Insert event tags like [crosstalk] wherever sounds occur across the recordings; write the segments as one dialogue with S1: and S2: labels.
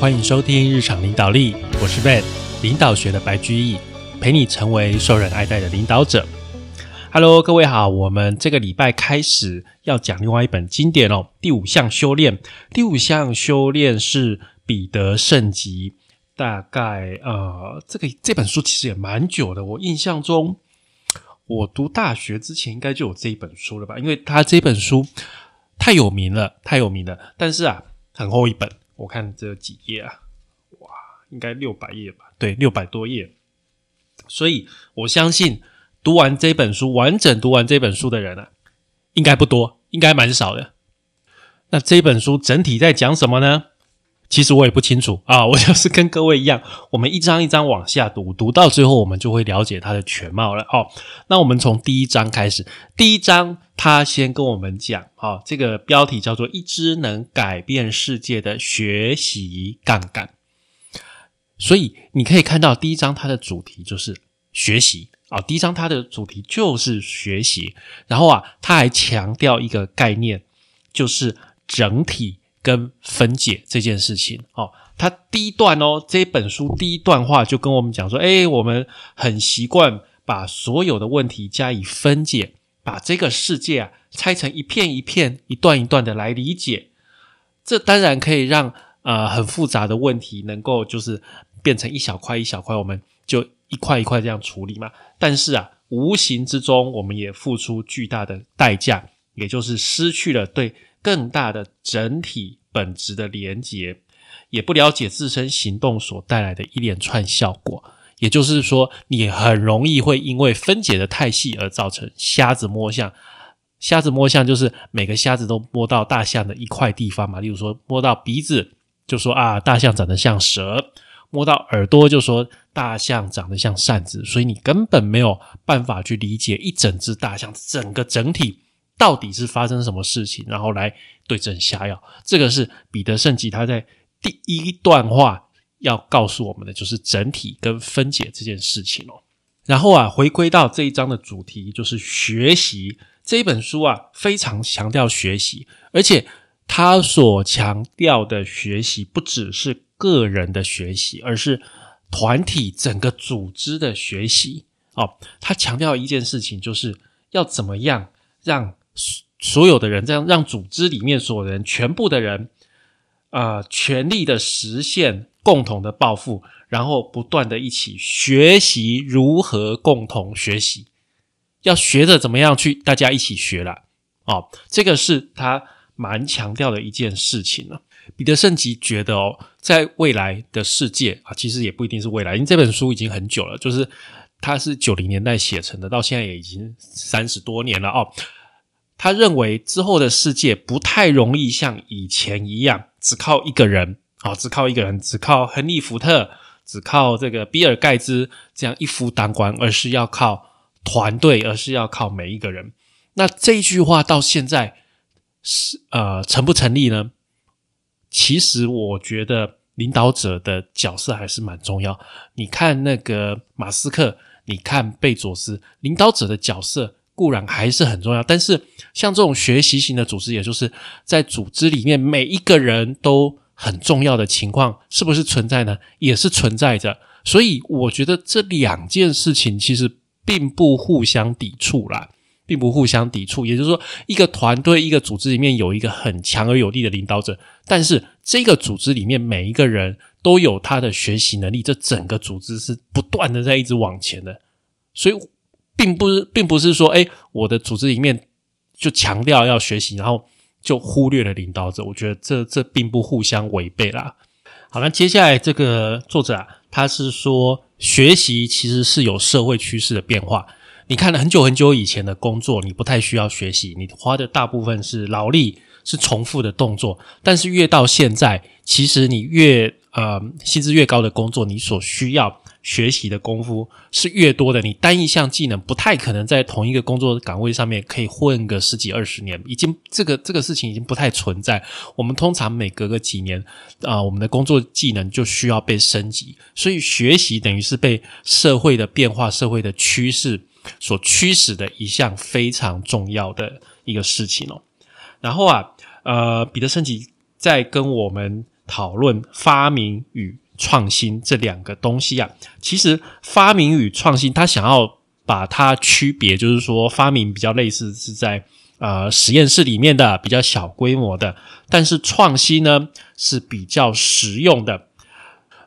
S1: 欢迎收听日常领导力，我是 Ben，领导学的白居易，陪你成为受人爱戴的领导者。Hello，各位好，我们这个礼拜开始要讲另外一本经典哦，第五项修炼。第五项修炼是彼得圣吉，大概呃，这个这本书其实也蛮久的，我印象中我读大学之前应该就有这一本书了吧，因为他这本书太有名了，太有名了。但是啊，很厚一本。我看这几页啊，哇，应该六百页吧？对，六百多页。所以我相信读完这本书，完整读完这本书的人啊，应该不多，应该蛮少的。那这本书整体在讲什么呢？其实我也不清楚 [laughs] 啊，我就是跟各位一样，我们一章一章往下读，读到最后我们就会了解它的全貌了。哦，那我们从第一章开始，第一章他先跟我们讲，哦，这个标题叫做“一只能改变世界的学习杠杆”。所以你可以看到第一章它的主题就是学习啊，第一章它的主题就是学习，然后啊，他还强调一个概念，就是整体。跟分解这件事情哦，他第一段哦，这本书第一段话就跟我们讲说，哎，我们很习惯把所有的问题加以分解，把这个世界啊拆成一片一片、一段一段的来理解，这当然可以让呃很复杂的问题能够就是变成一小块一小块，我们就一块一块这样处理嘛。但是啊，无形之中我们也付出巨大的代价，也就是失去了对。更大的整体本质的连结，也不了解自身行动所带来的一连串效果。也就是说，你很容易会因为分解的太细而造成瞎子摸象。瞎子摸象就是每个瞎子都摸到大象的一块地方嘛。例如说，摸到鼻子就说啊，大象长得像蛇；摸到耳朵就说大象长得像扇子。所以你根本没有办法去理解一整只大象整个整体。到底是发生什么事情，然后来对症下药。这个是彼得圣吉他在第一段话要告诉我们的，就是整体跟分解这件事情哦。然后啊，回归到这一章的主题，就是学习。这一本书啊，非常强调学习，而且他所强调的学习不只是个人的学习，而是团体整个组织的学习哦。他强调一件事情，就是要怎么样让所有的人，这样让组织里面所有人全部的人，啊，全力的实现共同的抱负，然后不断的一起学习如何共同学习，要学着怎么样去大家一起学了哦，这个是他蛮强调的一件事情了。彼得圣吉觉得哦，在未来的世界啊，其实也不一定是未来，因为这本书已经很久了，就是他是九零年代写成的，到现在也已经三十多年了哦。他认为之后的世界不太容易像以前一样，只靠一个人啊，只靠一个人，只靠亨利·福特，只靠这个比尔·盖茨这样一夫当关，而是要靠团队，而是要靠每一个人。那这句话到现在是呃成不成立呢？其实我觉得领导者的角色还是蛮重要。你看那个马斯克，你看贝佐斯，领导者的角色。固然还是很重要，但是像这种学习型的组织，也就是在组织里面每一个人都很重要的情况，是不是存在呢？也是存在着。所以我觉得这两件事情其实并不互相抵触啦，并不互相抵触。也就是说，一个团队、一个组织里面有一个很强而有力的领导者，但是这个组织里面每一个人都有他的学习能力，这整个组织是不断的在一直往前的，所以。并不是，并不是说，哎，我的组织里面就强调要学习，然后就忽略了领导者。我觉得这这并不互相违背啦。好那接下来这个作者啊，他是说学习其实是有社会趋势的变化。你看了很久很久以前的工作，你不太需要学习，你花的大部分是劳力，是重复的动作。但是越到现在，其实你越呃薪资越高的工作，你所需要。学习的功夫是越多的，你单一项技能不太可能在同一个工作岗位上面可以混个十几二十年，已经这个这个事情已经不太存在。我们通常每隔个几年啊，我们的工作技能就需要被升级，所以学习等于是被社会的变化、社会的趋势所驱使的一项非常重要的一个事情哦。然后啊，呃，彼得·圣吉在跟我们。讨论发明与创新这两个东西啊。其实发明与创新，他想要把它区别，就是说发明比较类似是在呃实验室里面的比较小规模的，但是创新呢是比较实用的。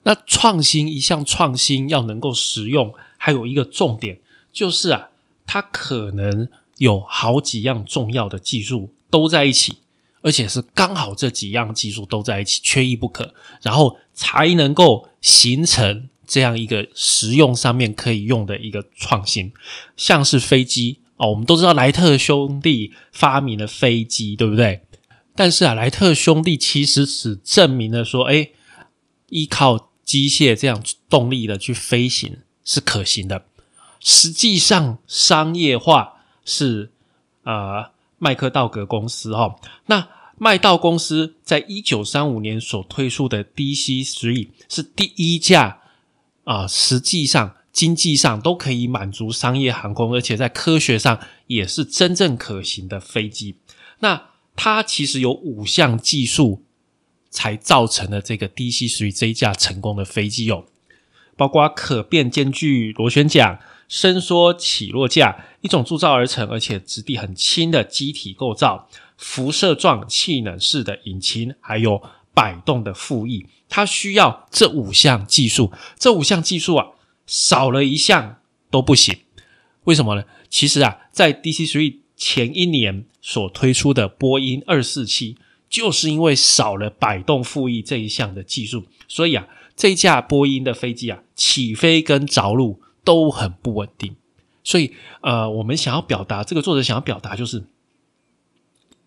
S1: 那创新一项创新要能够实用，还有一个重点就是啊，它可能有好几样重要的技术都在一起，而且是刚好这几样技术都在一起，缺一不可，然后才能够形成这样一个实用上面可以用的一个创新。像是飞机哦，我们都知道莱特兄弟发明了飞机，对不对？但是啊，莱特兄弟其实只证明了说，哎，依靠。机械这样动力的去飞行是可行的，实际上商业化是呃麦克道格公司哈，那麦道公司在一九三五年所推出的 DC Three 是第一架啊，实际上经济上都可以满足商业航空，而且在科学上也是真正可行的飞机。那它其实有五项技术。才造成了这个 DC 属于这一架成功的飞机哦，包括可变间距螺旋桨、伸缩起落架、一种铸造而成而且质地很轻的机体构造、辐射状气冷式的引擎，还有摆动的副翼。它需要这五项技术，这五项技术啊，少了一项都不行。为什么呢？其实啊，在 DC Three 前一年所推出的波音二四七。就是因为少了摆动副翼这一项的技术，所以啊，这架波音的飞机啊，起飞跟着陆都很不稳定。所以，呃，我们想要表达，这个作者想要表达，就是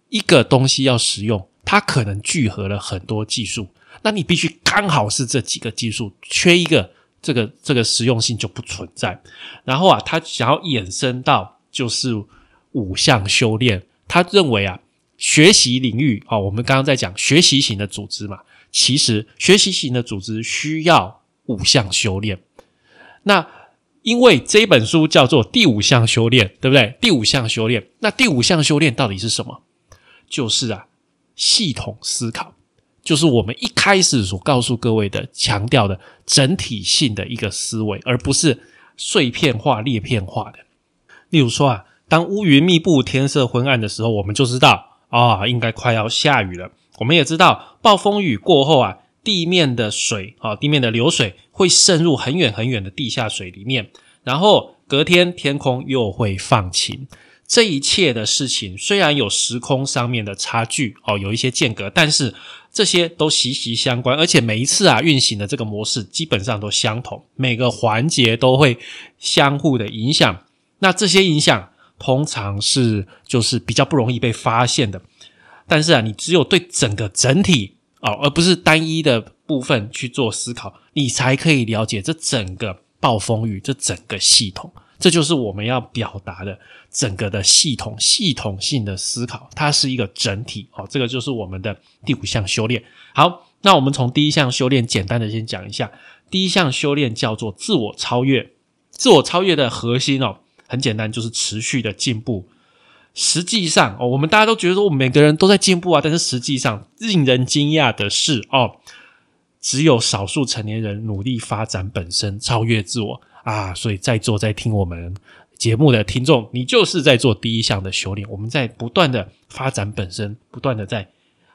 S1: 一个东西要实用，它可能聚合了很多技术，那你必须刚好是这几个技术，缺一个，这个这个实用性就不存在。然后啊，他想要衍生到就是五项修炼，他认为啊。学习领域哦，我们刚刚在讲学习型的组织嘛，其实学习型的组织需要五项修炼。那因为这一本书叫做第五项修炼，对不对？第五项修炼，那第五项修炼到底是什么？就是啊，系统思考，就是我们一开始所告诉各位的，强调的整体性的一个思维，而不是碎片化、裂片化的。例如说啊，当乌云密布、天色昏暗的时候，我们就知道。啊，应该快要下雨了。我们也知道，暴风雨过后啊，地面的水啊，地面的流水会渗入很远很远的地下水里面，然后隔天天空又会放晴。这一切的事情虽然有时空上面的差距哦，有一些间隔，但是这些都息息相关，而且每一次啊运行的这个模式基本上都相同，每个环节都会相互的影响。那这些影响。通常是就是比较不容易被发现的，但是啊，你只有对整个整体哦，而不是单一的部分去做思考，你才可以了解这整个暴风雨，这整个系统。这就是我们要表达的整个的系统系统性的思考，它是一个整体哦。这个就是我们的第五项修炼。好，那我们从第一项修炼简单的先讲一下，第一项修炼叫做自我超越，自我超越的核心哦。很简单，就是持续的进步。实际上，哦，我们大家都觉得说，我们每个人都在进步啊。但是实际上，令人惊讶的是，哦，只有少数成年人努力发展本身，超越自我啊。所以在座在听我们节目的听众，你就是在做第一项的修炼。我们在不断的发展本身，不断的在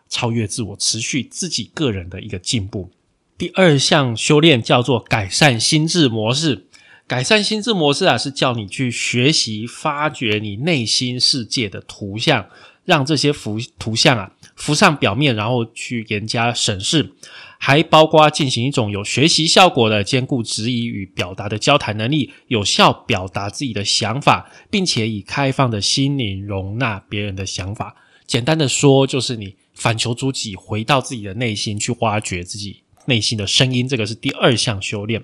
S1: 超越自我，持续自己个人的一个进步。第二项修炼叫做改善心智模式。改善心智模式啊，是叫你去学习发掘你内心世界的图像，让这些浮图像啊浮上表面，然后去严加审视，还包括进行一种有学习效果的兼顾质疑与表达的交谈能力，有效表达自己的想法，并且以开放的心灵容纳别人的想法。简单的说，就是你反求诸己，回到自己的内心去挖掘自己。内心的声音，这个是第二项修炼。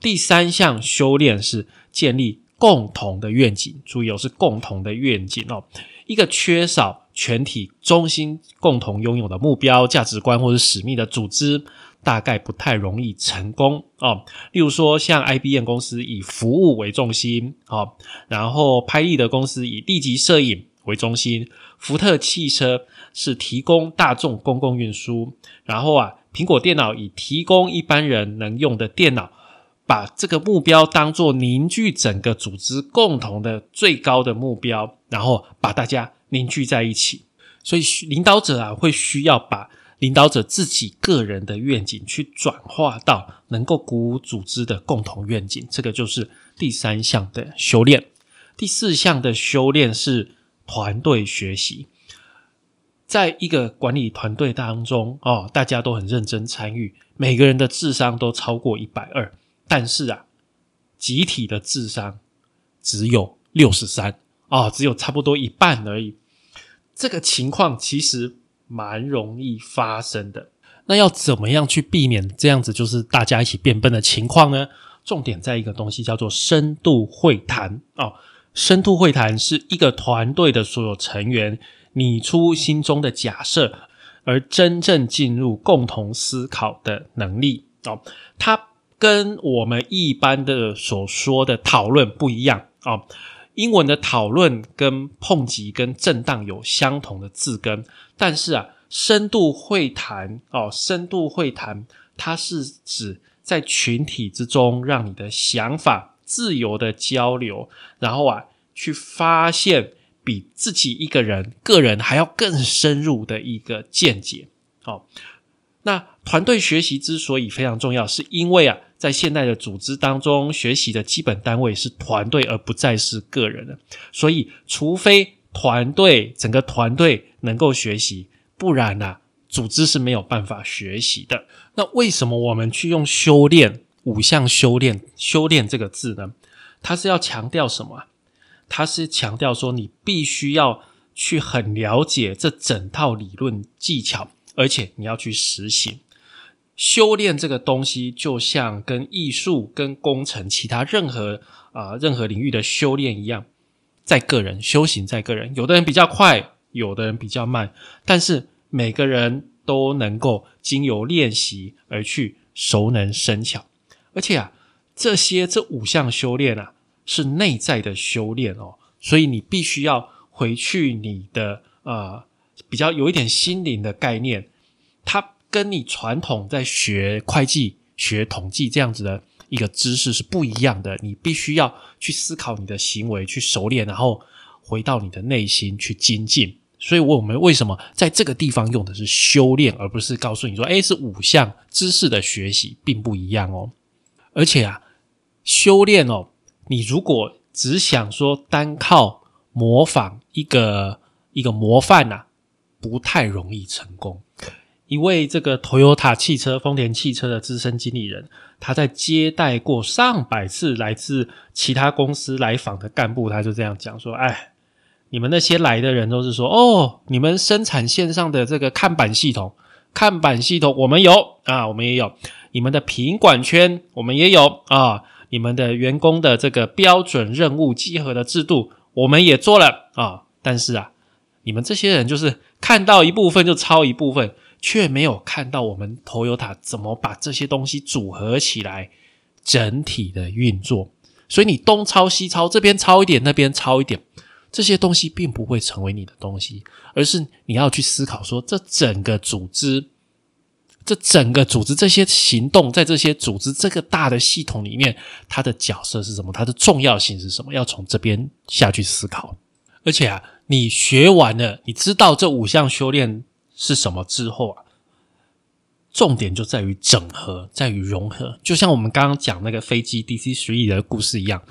S1: 第三项修炼是建立共同的愿景，注意哦，是共同的愿景哦。一个缺少全体中心共同拥有的目标、价值观或者使命的组织，大概不太容易成功哦。例如说，像 IBM 公司以服务为重心哦，然后拍立得公司以立即摄影为中心，福特汽车是提供大众公共运输，然后啊。苹果电脑以提供一般人能用的电脑，把这个目标当做凝聚整个组织共同的最高的目标，然后把大家凝聚在一起。所以领导者啊，会需要把领导者自己个人的愿景去转化到能够鼓舞组织的共同愿景。这个就是第三项的修炼。第四项的修炼是团队学习。在一个管理团队当中，哦，大家都很认真参与，每个人的智商都超过一百二，但是啊，集体的智商只有六十三，哦，只有差不多一半而已。这个情况其实蛮容易发生的。那要怎么样去避免这样子就是大家一起变笨的情况呢？重点在一个东西叫做深度会谈哦。深度会谈是一个团队的所有成员。拟出心中的假设，而真正进入共同思考的能力哦，它跟我们一般的所说的讨论不一样哦。英文的讨论跟碰击跟震荡有相同的字根，但是啊，深度会谈哦，深度会谈它是指在群体之中，让你的想法自由的交流，然后啊，去发现。比自己一个人个人还要更深入的一个见解。好，那团队学习之所以非常重要，是因为啊，在现代的组织当中，学习的基本单位是团队，而不再是个人了。所以，除非团队整个团队能够学习，不然呢，组织是没有办法学习的。那为什么我们去用修炼五项修炼修炼这个字呢？它是要强调什么？他是强调说，你必须要去很了解这整套理论技巧，而且你要去实行修炼这个东西，就像跟艺术、跟工程、其他任何啊任何领域的修炼一样，在个人修行，在个人，有的人比较快，有的人比较慢，但是每个人都能够经由练习而去熟能生巧，而且啊，这些这五项修炼啊。是内在的修炼哦，所以你必须要回去你的呃比较有一点心灵的概念，它跟你传统在学会计、学统计这样子的一个知识是不一样的。你必须要去思考你的行为，去熟练，然后回到你的内心去精进。所以，我们为什么在这个地方用的是修炼，而不是告诉你说，哎，是五项知识的学习，并不一样哦。而且啊，修炼哦。你如果只想说单靠模仿一个一个模范呐，不太容易成功。一位这个 Toyota 汽车、丰田汽车的资深经理人，他在接待过上百次来自其他公司来访的干部，他就这样讲说：“哎，你们那些来的人都是说，哦，你们生产线上的这个看板系统，看板系统我们有啊，我们也有；你们的品管圈我们也有啊。”你们的员工的这个标准任务集合的制度，我们也做了啊。但是啊，你们这些人就是看到一部分就抄一部分，却没有看到我们 Toyota 怎么把这些东西组合起来，整体的运作。所以你东抄西抄，这边抄一点，那边抄一点，这些东西并不会成为你的东西，而是你要去思考说，这整个组织。这整个组织这些行动，在这些组织这个大的系统里面，它的角色是什么？它的重要性是什么？要从这边下去思考。而且啊，你学完了，你知道这五项修炼是什么之后啊，重点就在于整合，在于融合。就像我们刚刚讲那个飞机 DC Three 的故事一样，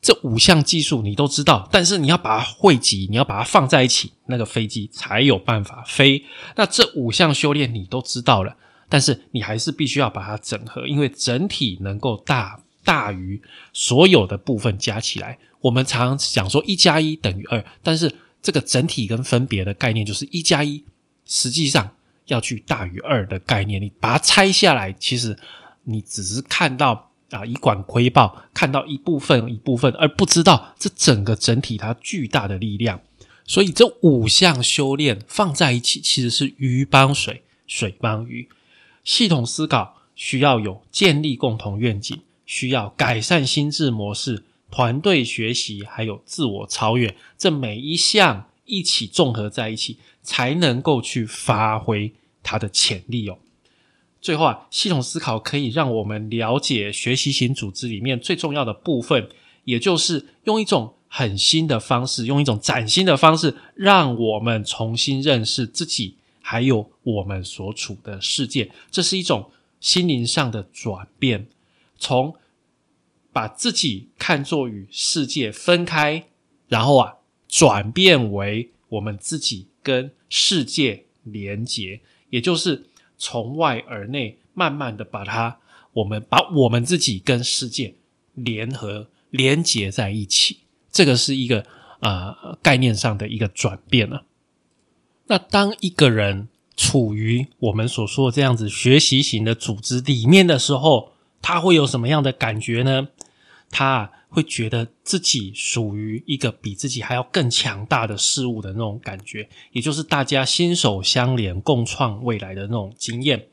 S1: 这五项技术你都知道，但是你要把它汇集，你要把它放在一起，那个飞机才有办法飞。那这五项修炼你都知道了。但是你还是必须要把它整合，因为整体能够大大于所有的部分加起来。我们常常讲说一加一等于二，但是这个整体跟分别的概念就是一加一，实际上要去大于二的概念。你把它拆下来，其实你只是看到啊以管窥豹，看到一部分一部分，而不知道这整个整体它巨大的力量。所以这五项修炼放在一起，其实是鱼帮水，水帮鱼。系统思考需要有建立共同愿景，需要改善心智模式、团队学习，还有自我超越。这每一项一起综合在一起，才能够去发挥它的潜力哦。最后啊，系统思考可以让我们了解学习型组织里面最重要的部分，也就是用一种很新的方式，用一种崭新的方式，让我们重新认识自己，还有我们所处的世界。这是一种心灵上的转变，从把自己看作与世界分开，然后啊，转变为我们自己跟世界连结，也就是从外而内，慢慢的把它，我们把我们自己跟世界联合连结在一起。这个是一个呃概念上的一个转变了。那当一个人处于我们所说的这样子学习型的组织里面的时候，他会有什么样的感觉呢？他会觉得自己属于一个比自己还要更强大的事物的那种感觉，也就是大家心手相连、共创未来的那种经验。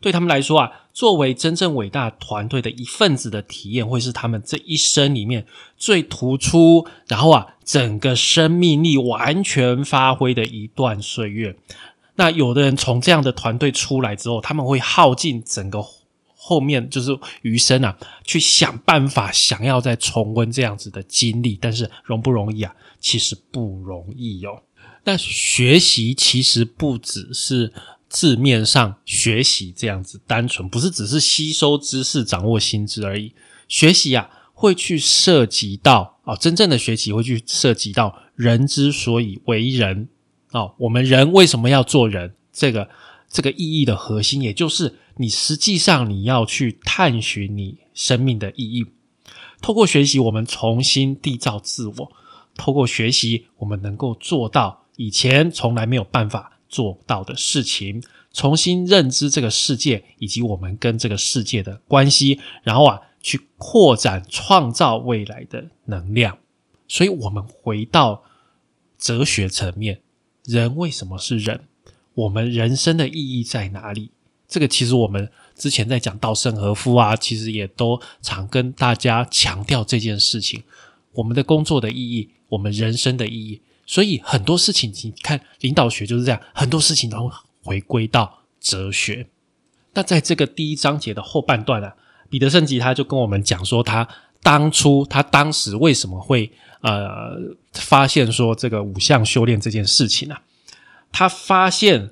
S1: 对他们来说啊，作为真正伟大团队的一份子的体验，会是他们这一生里面最突出，然后啊，整个生命力完全发挥的一段岁月。那有的人从这样的团队出来之后，他们会耗尽整个后面就是余生啊，去想办法想要再重温这样子的经历，但是容不容易啊？其实不容易哟。那学习其实不只是。字面上学习这样子单纯，不是只是吸收知识、掌握心智而已。学习啊，会去涉及到啊，真正的学习会去涉及到人之所以为人哦，我们人为什么要做人？这个这个意义的核心，也就是你实际上你要去探寻你生命的意义。透过学习，我们重新缔造自我；透过学习，我们能够做到以前从来没有办法。做到的事情，重新认知这个世界以及我们跟这个世界的关系，然后啊，去扩展创造未来的能量。所以，我们回到哲学层面，人为什么是人？我们人生的意义在哪里？这个其实我们之前在讲稻盛和夫啊，其实也都常跟大家强调这件事情：我们的工作的意义，我们人生的意义。所以很多事情，你看领导学就是这样，很多事情都回归到哲学。那在这个第一章节的后半段啊，彼得圣吉他就跟我们讲说，他当初他当时为什么会呃发现说这个五项修炼这件事情呢？他发现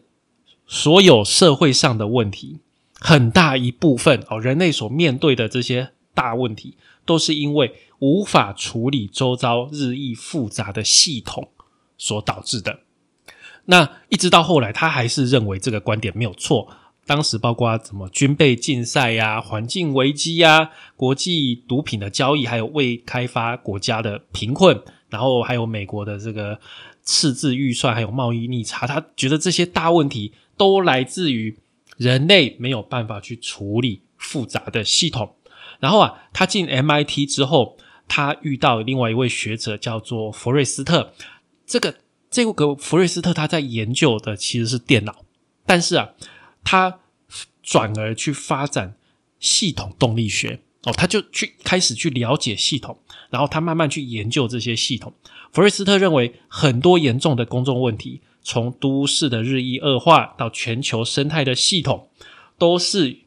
S1: 所有社会上的问题，很大一部分哦，人类所面对的这些大问题，都是因为无法处理周遭日益复杂的系统。所导致的，那一直到后来，他还是认为这个观点没有错。当时包括什么军备竞赛呀、环境危机呀、国际毒品的交易，还有未开发国家的贫困，然后还有美国的这个赤字预算，还有贸易逆差，他觉得这些大问题都来自于人类没有办法去处理复杂的系统。然后啊，他进 MIT 之后，他遇到另外一位学者叫做弗瑞斯特。这个这个弗瑞斯特他在研究的其实是电脑，但是啊，他转而去发展系统动力学哦，他就去开始去了解系统，然后他慢慢去研究这些系统。弗瑞斯特认为，很多严重的公众问题，从都市的日益恶化到全球生态的系统，都是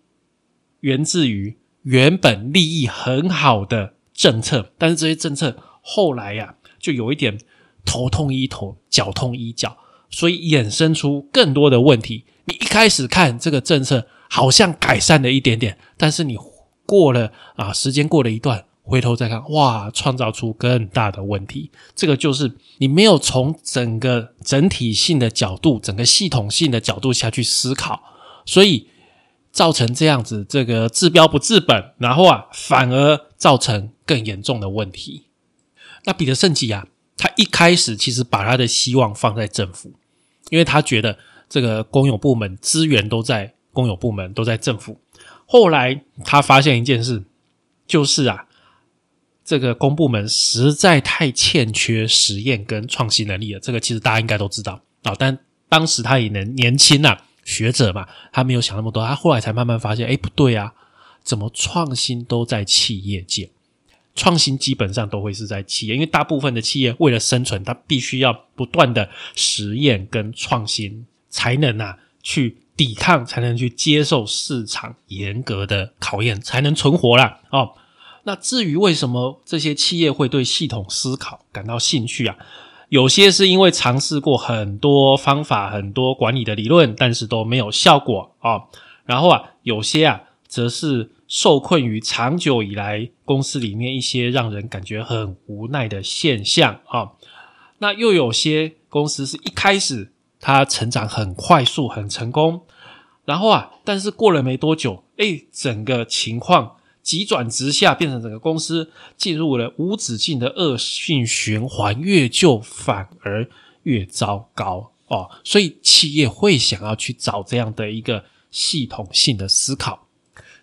S1: 源自于原本利益很好的政策，但是这些政策后来呀，就有一点。头痛医头，脚痛医脚，所以衍生出更多的问题。你一开始看这个政策好像改善了一点点，但是你过了啊，时间过了一段，回头再看，哇，创造出更大的问题。这个就是你没有从整个整体性的角度、整个系统性的角度下去思考，所以造成这样子，这个治标不治本，然后啊，反而造成更严重的问题。那彼得圣吉啊。他一开始其实把他的希望放在政府，因为他觉得这个公有部门资源都在公有部门，都在政府。后来他发现一件事，就是啊，这个公部门实在太欠缺实验跟创新能力了。这个其实大家应该都知道啊，但当时他也能年轻啊，学者嘛，他没有想那么多。他后来才慢慢发现，哎，不对啊，怎么创新都在企业界？创新基本上都会是在企业，因为大部分的企业为了生存，它必须要不断的实验跟创新，才能啊去抵抗，才能去接受市场严格的考验，才能存活啦。哦。那至于为什么这些企业会对系统思考感到兴趣啊？有些是因为尝试过很多方法、很多管理的理论，但是都没有效果啊。然后啊，有些啊，则是受困于长久以来公司里面一些让人感觉很无奈的现象啊。那又有些公司是一开始它成长很快速、很成功，然后啊，但是过了没多久，哎，整个情况。急转直下，变成整个公司进入了无止境的恶性循环，越旧反而越糟糕哦。所以企业会想要去找这样的一个系统性的思考。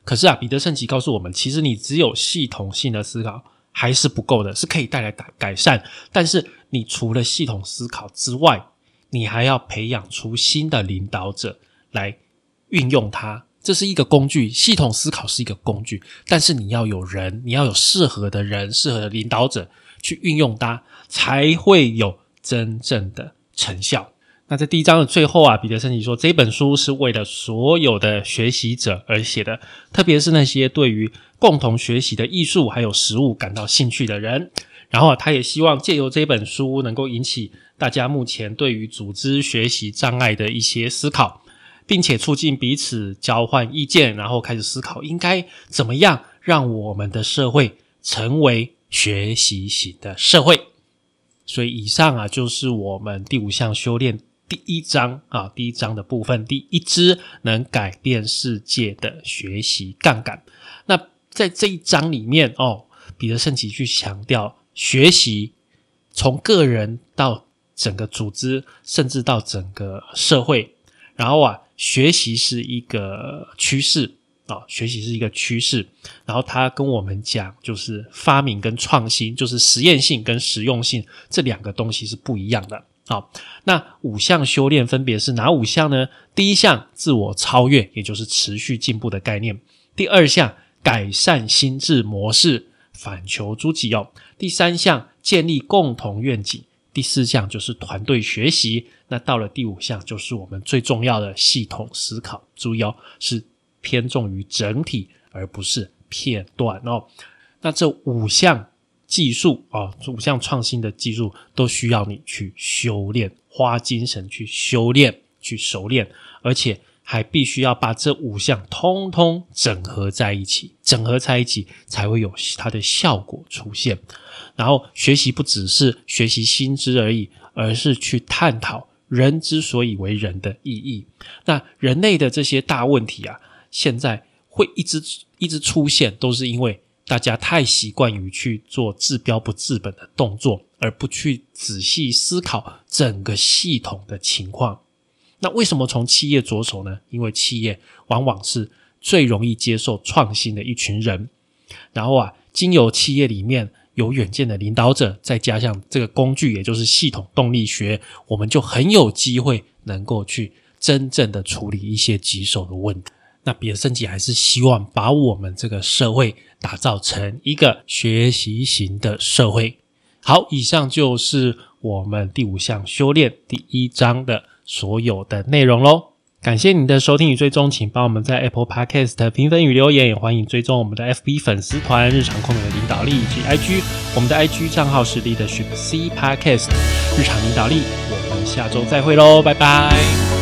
S1: 可是啊，彼得圣奇告诉我们，其实你只有系统性的思考还是不够的，是可以带来改改善。但是你除了系统思考之外，你还要培养出新的领导者来运用它。这是一个工具，系统思考是一个工具，但是你要有人，你要有适合的人、适合的领导者去运用它，才会有真正的成效。那在第一章的最后啊，彼得森奇说，这本书是为了所有的学习者而写的，特别是那些对于共同学习的艺术还有食物感到兴趣的人。然后啊，他也希望借由这本书，能够引起大家目前对于组织学习障碍的一些思考。并且促进彼此交换意见，然后开始思考应该怎么样让我们的社会成为学习型的社会。所以，以上啊就是我们第五项修炼第一章啊，第一章的部分，第一支能改变世界的学习杠杆。那在这一章里面哦，彼得圣奇去强调学习，从个人到整个组织，甚至到整个社会，然后啊。学习是一个趋势啊，学习是一个趋势。然后他跟我们讲，就是发明跟创新，就是实验性跟实用性这两个东西是不一样的好。那五项修炼分别是哪五项呢？第一项自我超越，也就是持续进步的概念；第二项改善心智模式，反求诸己哦；第三项建立共同愿景。第四项就是团队学习，那到了第五项就是我们最重要的系统思考。注意哦，是偏重于整体，而不是片段哦。那这五项技术啊，五项创新的技术都需要你去修炼，花精神去修炼、去熟练，而且还必须要把这五项通通整合在一起，整合在一起才会有它的效果出现。然后学习不只是学习新知而已，而是去探讨人之所以为人的意义。那人类的这些大问题啊，现在会一直一直出现，都是因为大家太习惯于去做治标不治本的动作，而不去仔细思考整个系统的情况。那为什么从企业着手呢？因为企业往往是最容易接受创新的一群人。然后啊，经由企业里面。有远见的领导者，再加上这个工具，也就是系统动力学，我们就很有机会能够去真正的处理一些棘手的问题。那比尔升级还是希望把我们这个社会打造成一个学习型的社会。好，以上就是我们第五项修炼第一章的所有的内容喽。感谢您的收听与追踪，请帮我们在 Apple Podcast 评分与留言，也欢迎追踪我们的 FB 粉丝团“日常控的领导力”以及 IG，我们的 IG 账号是 Leadership C Podcast 日常领导力。我们下周再会喽，拜拜。